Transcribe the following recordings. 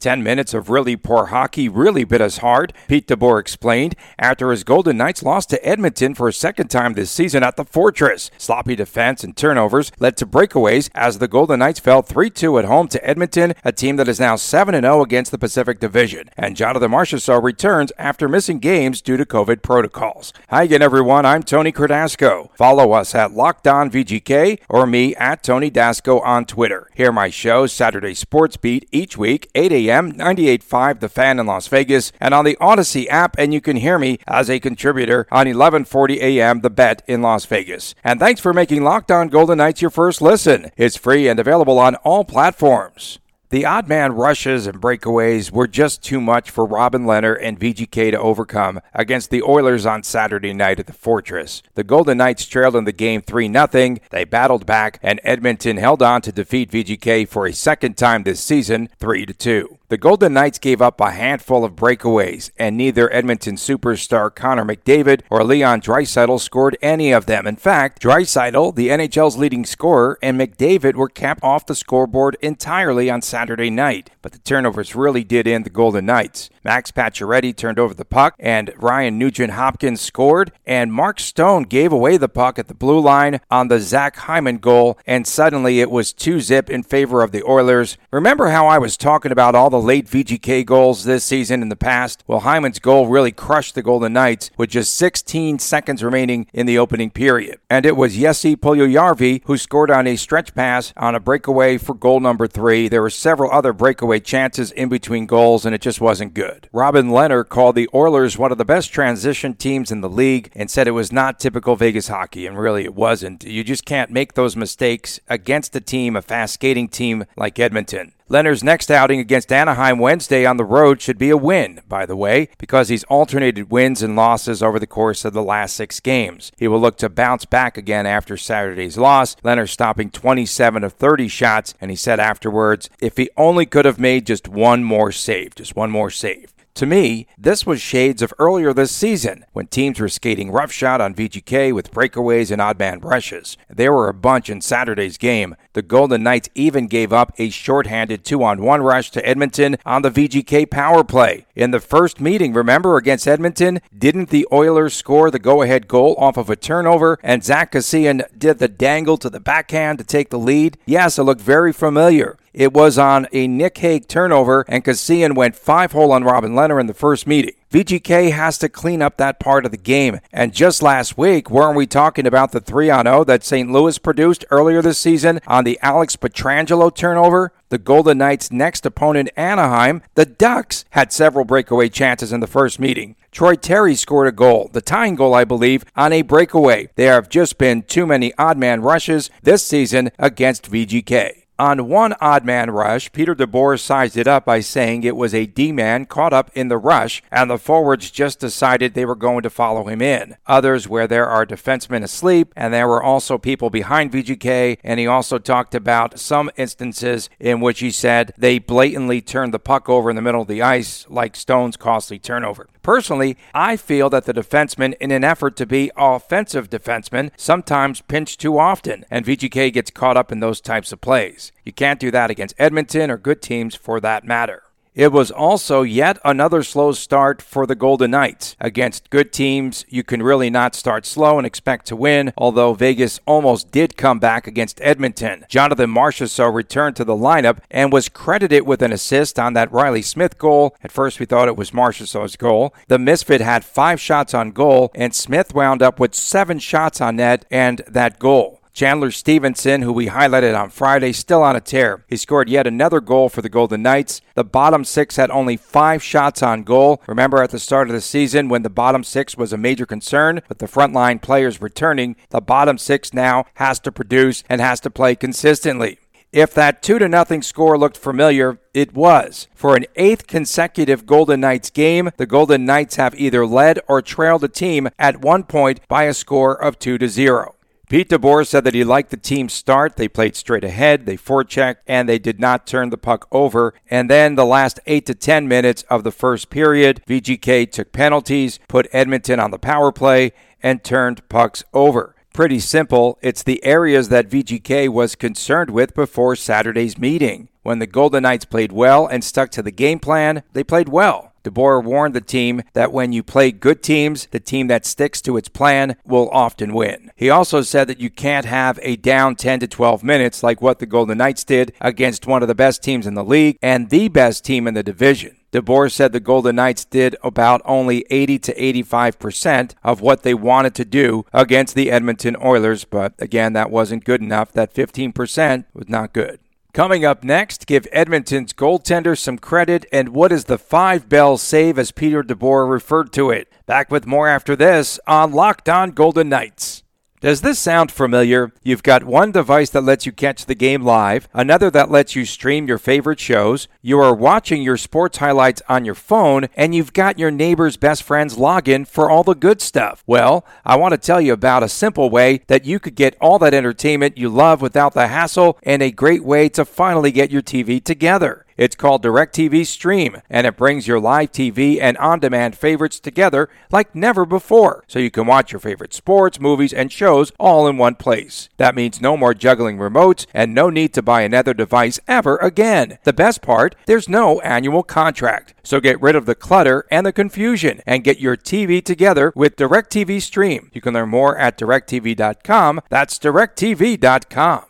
10 minutes of really poor hockey really bit us hard, Pete DeBoer explained after his Golden Knights lost to Edmonton for a second time this season at the Fortress. Sloppy defense and turnovers led to breakaways as the Golden Knights fell 3 2 at home to Edmonton, a team that is now 7 0 against the Pacific Division. And Jonathan Marchessault returns after missing games due to COVID protocols. Hi again, everyone. I'm Tony Cardasco. Follow us at Locked On VGK or me at Tony Dasco on Twitter. Hear my show, Saturday Sports Beat, each week, 8 a.m a.m., 98.5 The Fan in Las Vegas, and on the Odyssey app, and you can hear me as a contributor on 11:40 a.m. The Bet in Las Vegas. And thanks for making Locked On Golden Knights your first listen. It's free and available on all platforms. The odd man rushes and breakaways were just too much for Robin Lehner and VGK to overcome against the Oilers on Saturday night at the Fortress. The Golden Knights trailed in the game 3 0. They battled back, and Edmonton held on to defeat VGK for a second time this season, 3 2. The Golden Knights gave up a handful of breakaways, and neither Edmonton superstar Connor McDavid or Leon Draisaitl scored any of them. In fact, Draisaitl, the NHL's leading scorer, and McDavid were capped off the scoreboard entirely on Saturday night. But the turnovers really did end the Golden Knights. Max Pacioretty turned over the puck, and Ryan Nugent Hopkins scored, and Mark Stone gave away the puck at the blue line on the Zach Hyman goal, and suddenly it was 2 zip in favor of the Oilers. Remember how I was talking about all the late VGK goals this season in the past. Well, Hyman's goal really crushed the Golden Knights with just 16 seconds remaining in the opening period. And it was Jesse Puljujarvi who scored on a stretch pass on a breakaway for goal number three. There were several other breakaway chances in between goals, and it just wasn't good. Robin Lehner called the Oilers one of the best transition teams in the league and said it was not typical Vegas hockey, and really it wasn't. You just can't make those mistakes against a team, a fast skating team like Edmonton. Lehner's next outing against Anaheim Wednesday on the road should be a win, by the way, because he's alternated wins and losses over the course of the last six games. He will look to bounce back again after Saturday's loss. Lehner stopping 27 of 30 shots, and he said afterwards, if he only could have made just one more save, just one more save. To me, this was shades of earlier this season when teams were skating roughshod on VGK with breakaways and odd man rushes. There were a bunch in Saturday's game. The Golden Knights even gave up a shorthanded two on one rush to Edmonton on the VGK power play. In the first meeting, remember, against Edmonton, didn't the Oilers score the go ahead goal off of a turnover and Zack Kassian did the dangle to the backhand to take the lead? Yes, it looked very familiar. It was on a Nick Hague turnover, and Kassian went five hole on Robin Lehner in the first meeting. VGK has to clean up that part of the game. And just last week, weren't we talking about the 3 on 0 that St. Louis produced earlier this season on the Alex Pietrangelo turnover? The Golden Knights' next opponent, Anaheim, the Ducks, had several breakaway chances in the first meeting. Troy Terry scored a goal, the tying goal, I believe, on a breakaway. There have just been too many odd man rushes this season against VGK. On one odd man rush, Peter DeBoer sized it up by saying it was a D man caught up in the rush, and the forwards just decided they were going to follow him in. Others where there are defensemen asleep, and there were also people behind VGK, and he also talked about some instances in which he said they blatantly turned the puck over in the middle of the ice, like Stone's costly turnover. Personally, I feel that the defensemen, in an effort to be offensive defensemen, sometimes pinch too often, and VGK gets caught up in those types of plays. You can't do that against Edmonton or good teams for that matter. It was also yet another slow start for the Golden Knights. Against good teams, you can really not start slow and expect to win, although Vegas almost did come back against Edmonton. Jonathan Marchessault returned to the lineup and was credited with an assist on that Riley Smith goal. At first, we thought it was Marchessault's goal. The Misfit had five shots on goal, and Smith wound up with seven shots on net and that goal. Chandler Stephenson, who we highlighted on Friday, still on a tear. He scored yet another goal for the Golden Knights. The bottom six had only five shots on goal. Remember at the start of the season when the bottom six was a major concern with the frontline players returning, the bottom six now has to produce and has to play consistently. If that 2 to nothing score looked familiar, it was. For an eighth consecutive Golden Knights game, the Golden Knights have either led or trailed a team at one point by a score of 2 to 0. Pete DeBoer said that he liked the team's start. They played straight ahead, they forechecked, and they did not turn the puck over. And then the last 8 to 10 minutes of the first period, VGK took penalties, put Edmonton on the power play, and turned pucks over. Pretty simple. It's the areas that VGK was concerned with before Saturday's meeting. When the Golden Knights played well and stuck to the game plan, they played well. DeBoer warned the team that when you play good teams, the team that sticks to its plan will often win. He also said that you can't have a down 10 to 12 minutes like what the Golden Knights did against one of the best teams in the league and the best team in the division. DeBoer said the Golden Knights did about only 80 to 85% of what they wanted to do against the Edmonton Oilers, but again, that wasn't good enough. That 15% was not good. Coming up next, give Edmonton's goaltender some credit and what is the five bell save as Peter DeBoer referred to it. Back with more after this on Locked On Golden Knights. Does this sound familiar? You've got one device that lets you catch the game live, another that lets you stream your favorite shows, you are watching your sports highlights on your phone, and you've got your neighbor's best friend's login for all the good stuff. Well, I want to tell you about a simple way that you could get all that entertainment you love without the hassle and a great way to finally get your TV together. It's called DirecTV Stream, and it brings your live TV and on demand favorites together like never before, so you can watch your favorite sports, movies, and shows all in one place. That means no more juggling remotes and no need to buy another device ever again. The best part, there's no annual contract. So get rid of the clutter and the confusion and get your TV together with DirecTV Stream. You can learn more at directv.com. That's directv.com.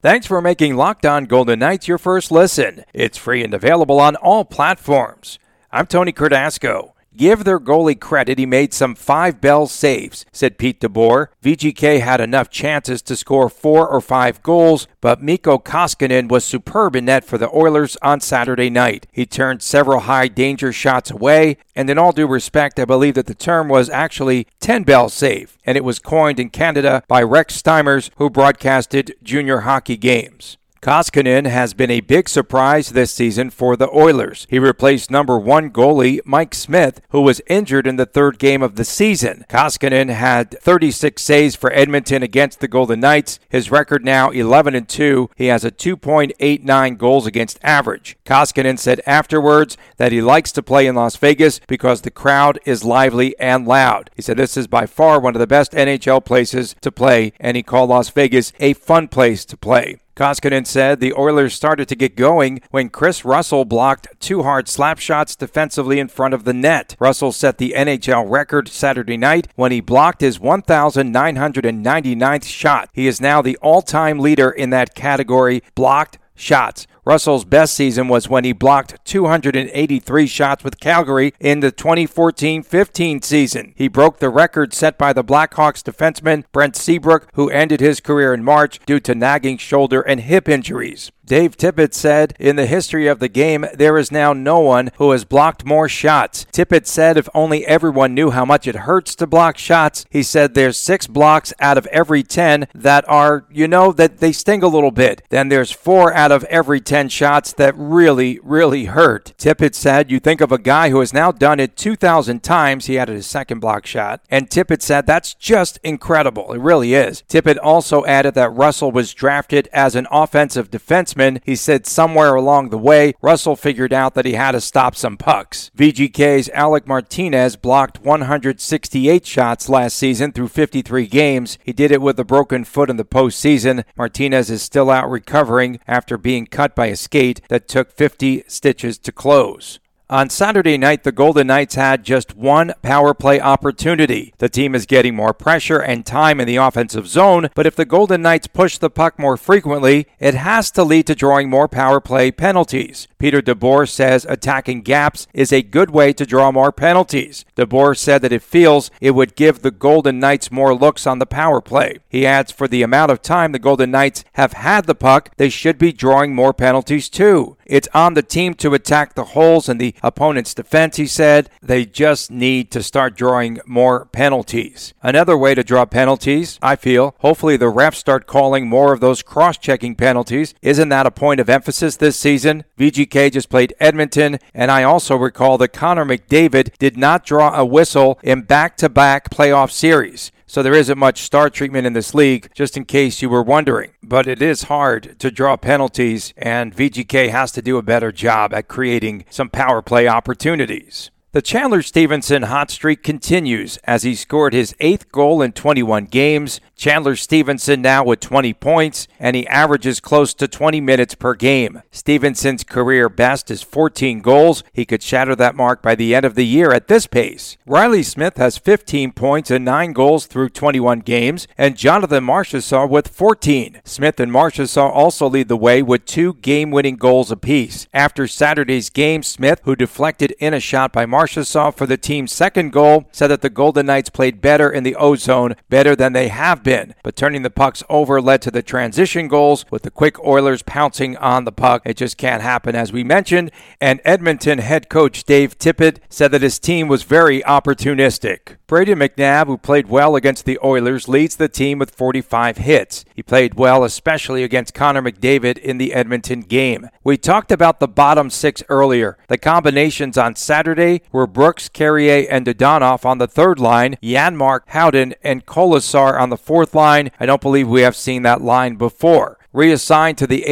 Thanks for making Locked On Golden Knights your first listen. It's free and available on all platforms. I'm Tony Cardasco. Give their goalie credit, he made some five bell saves, said Pete DeBoer. VGK had enough chances to score four or five goals, but Mikko Koskinen was superb in net for the Oilers on Saturday night. He turned several high danger shots away, and in all due respect, I believe that the term was actually 10 bell save, and it was coined in Canada by Rex Steimers, who broadcasted junior hockey games. Koskinen has been a big surprise this season for the Oilers. He replaced number one goalie Mike Smith, who was injured in the third game of the season. Koskinen had 36 saves for Edmonton against the Golden Knights. His record now 11 and 2. He has a 2.89 goals against average. Koskinen said afterwards that he likes to play in Las Vegas because the crowd is lively and loud. He said this is by far one of the best NHL places to play, and he called Las Vegas a fun place to play. Koskinen said the Oilers started to get going when Kris Russell blocked two hard slap shots defensively in front of the net. Russell set the NHL record Saturday night when he blocked his 1,999th shot. He is now the all time leader in that category, blocked shots. Russell's best season was when he blocked 283 shots with Calgary in the 2014 15 season. He broke the record set by the Blackhawks defenseman Brent Seabrook, who ended his career in March due to nagging shoulder and hip injuries. Dave Tippett said, In the history of the game, there is now no one who has blocked more shots. Tippett said, If only everyone knew how much it hurts to block shots, he said, There's six blocks out of every 10 that are, you know, that they sting a little bit. Then there's four out of every 10 shots that really, really hurt. Tippett said, You think of a guy who has now done it 2,000 times. He added his second block shot. And Tippett said, That's just incredible. It really is. Tippett also added that Russell was drafted as an offensive defenseman he said somewhere along the way, Russell figured out that he had to stop some pucks. VGK's Alec Martinez blocked 168 shots last season through 53 games. He did it with a broken foot in the postseason. Martinez is still out recovering after being cut by a skate that took 50 stitches to close. On Saturday night, the Golden Knights had just one power play opportunity. The team is getting more pressure and time in the offensive zone, but if the Golden Knights push the puck more frequently, it has to lead to drawing more power play penalties. Peter DeBoer says attacking gaps is a good way to draw more penalties. DeBoer said that it feels it would give the Golden Knights more looks on the power play. He adds for the amount of time the Golden Knights have had the puck, they should be drawing more penalties too. It's on the team to attack the holes in the opponent's defense, he said. They just need to start drawing more penalties. Another way to draw penalties, I feel, hopefully the refs start calling more of those cross checking penalties. Isn't that a point of emphasis this season? VGK just played Edmonton, and I also recall that Connor McDavid did not draw a whistle in back to back playoff series. So there isn't much star treatment in this league, just in case you were wondering. But it is hard to draw penalties, and VGK has to do a better job at creating some power play opportunities. The Chandler Stephenson hot streak continues as he scored his eighth goal in 21 games. Chandler Stephenson now with 20 points, and he averages close to 20 minutes per game. Stephenson's career best is 14 goals. He could shatter that mark by the end of the year at this pace. Riley Smith has 15 points and 9 goals through 21 games, and Jonathan Marchessault with 14. Smith and Marchessault also lead the way with two game winning goals apiece. After Saturday's game, Smith, who deflected in a shot by Marchessault for the team's second goal, said that the Golden Knights played better in the O zone, better than they have been. But turning the pucks over led to the transition goals, with the quick Oilers pouncing on the puck. It just can't happen, as we mentioned. And Edmonton head coach Dave Tippett said that his team was very opportunistic. Brayden McNabb, who played well against the Oilers, leads the team with 45 hits. He played well, especially against Connor McDavid in the Edmonton game. We talked about the bottom six earlier. The combinations on Saturday were Brooks, Carrier, and Dadonov on the third line, Janmark, Howden, and Kolesar on the fourth line. I don't believe we have seen that line before. Reassigned to the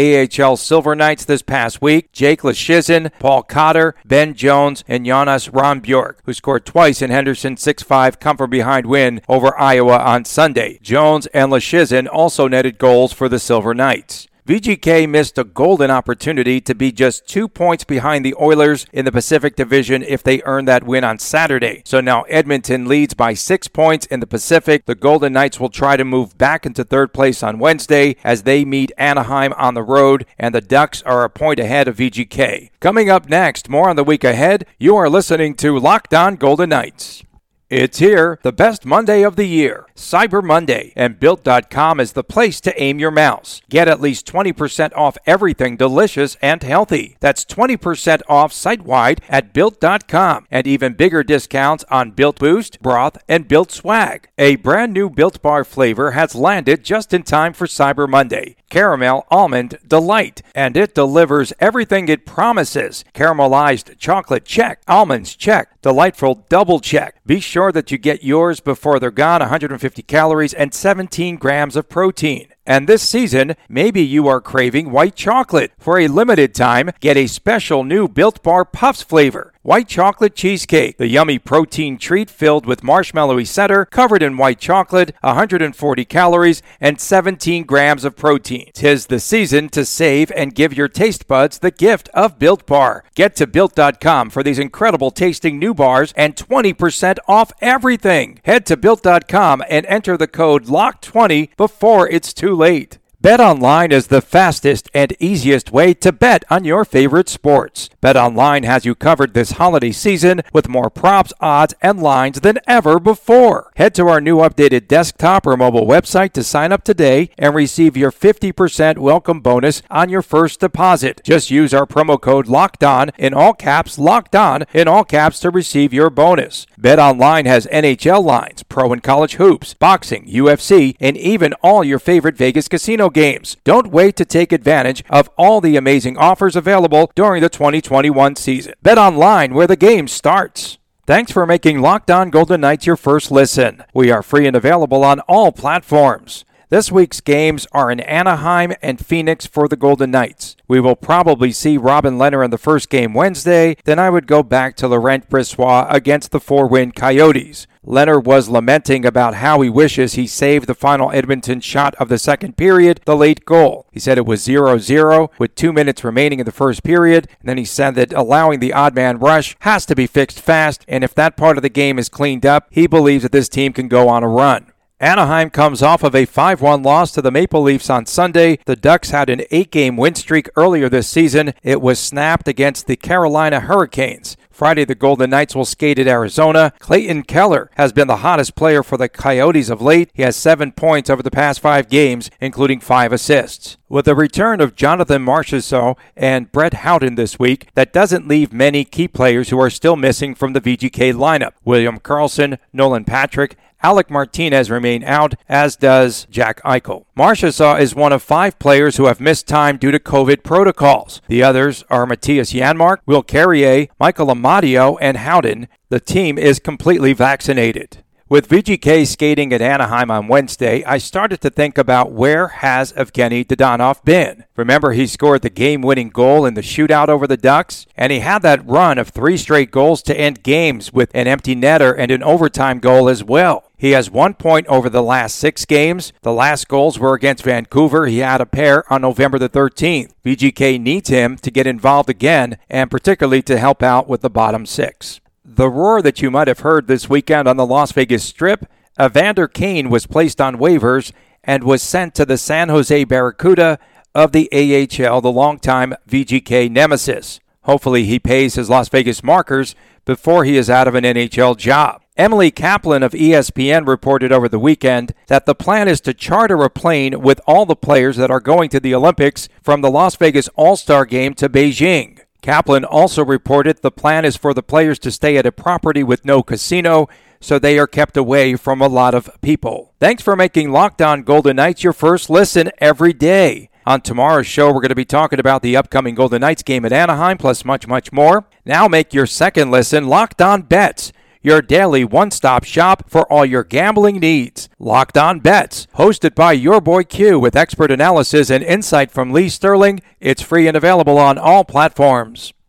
AHL Silver Knights this past week, Jake Leschyshyn, Paul Cotter, Ben Jones, and Jonas Rondbjerg, who scored twice in Henderson's 6-5 come-from-behind win over Iowa on Sunday. Jones and Leschyshyn also netted goals for the Silver Knights. VGK missed a golden opportunity to be just two points behind the Oilers in the Pacific Division if they earn that win on Saturday. So now Edmonton leads by six points in the Pacific. The Golden Knights will try to move back into third place on Wednesday as they meet Anaheim on the road, and the Ducks are a point ahead of VGK. Coming up next, more on the week ahead, you are listening to Locked On Golden Knights. It's here, the best Monday of the year, Cyber Monday, and Built.com is the place to aim your mouse. Get at least 20% off everything delicious and healthy. That's 20% off site wide at Built.com, and even bigger discounts on Built Boost, Broth, and Built Swag. A brand new Built Bar flavor has landed just in time for Cyber Monday Caramel Almond Delight, and it delivers everything it promises. Caramelized chocolate check, almonds check, delightful double check. Be sure that you get yours before they're gone 150 calories and 17 grams of protein. And this season, maybe you are craving white chocolate. For a limited time, get a special new Built Bar Puffs flavor. White chocolate cheesecake, the yummy protein treat filled with marshmallowy center, covered in white chocolate, 140 calories, and 17 grams of protein. Tis the season to save and give your taste buds the gift of Built Bar. Get to Built.com for these incredible tasting new bars and 20% off everything. Head to Built.com and enter the code LOCK20 before it's too late. BetOnline is the fastest and easiest way to bet on your favorite sports. BetOnline has you covered this holiday season with more props, odds, and lines than ever before. Head to our new updated desktop or mobile website to sign up today and receive your 50% welcome bonus on your first deposit. Just use our promo code LOCKED ON in all caps, LOCKED ON in all caps to receive your bonus. BetOnline has NHL lines, pro and college hoops, boxing, UFC, and even all your favorite Vegas casino games. Don't wait to take advantage of all the amazing offers available during the 2021 season. Bet online where the game starts. Thanks for making Locked On Golden Knights your first listen. We are free and available on all platforms. This week's games are in Anaheim and Phoenix for the Golden Knights. We will probably see Robin Lehner in the first game Wednesday, then I would go back to Laurent Brossoit against the four win Coyotes. Lehner was lamenting about how he wishes he saved the final Edmonton shot of the second period, the late goal. He said it was 0 0 with two minutes remaining in the first period, and then he said that allowing the odd man rush has to be fixed fast, and if that part of the game is cleaned up, he believes that this team can go on a run. Anaheim comes off of a 5 1 loss to the Maple Leafs on Sunday. The Ducks had an eight game win streak earlier this season. It was snapped against the Carolina Hurricanes. Friday, the Golden Knights will skate at Arizona. Clayton Keller has been the hottest player for the Coyotes of late. He has seven points over the past five games, including five assists. With the return of Jonathan Marchessault and Brett Howden this week, that doesn't leave many key players who are still missing from the VGK lineup. William Karlsson, Nolan Patrick, Alec Martinez remain out, as does Jack Eichel. Marchessault is one of five players who have missed time due to COVID protocols. The others are Mattias Janmark, Will Carrier, Michael Amadio, and Howden. The team is completely vaccinated. With VGK skating at Anaheim on Wednesday, I started to think about where has Evgeny Dadonov been? Remember he scored the game-winning goal in the shootout over the Ducks, and he had that run of three straight goals to end games with an empty netter and an overtime goal as well. He has one point over the last six games. The last goals were against Vancouver. He had a pair on November the 13th. VGK needs him to get involved again and particularly to help out with the bottom six. The roar that you might have heard this weekend on the Las Vegas Strip, Evander Kane was placed on waivers and was sent to the San Jose Barracuda of the AHL, the longtime VGK nemesis. Hopefully, he pays his Las Vegas markers before he is out of an NHL job. Emily Kaplan of ESPN reported over the weekend that the plan is to charter a plane with all the players that are going to the Olympics from the Las Vegas All Star game to Beijing. Kaplan also reported the plan is for the players to stay at a property with no casino, so they are kept away from a lot of people. Thanks for making Locked On Golden Knights your first listen every day. On tomorrow's show, we're going to be talking about the upcoming Golden Knights game at Anaheim, plus much, much more. Now make your second listen Locked On Bets your daily one stop shop for all your gambling needs. Locked on Bets, hosted by your boy Q with expert analysis and insight from Lee Sterling. It's free and available on all platforms.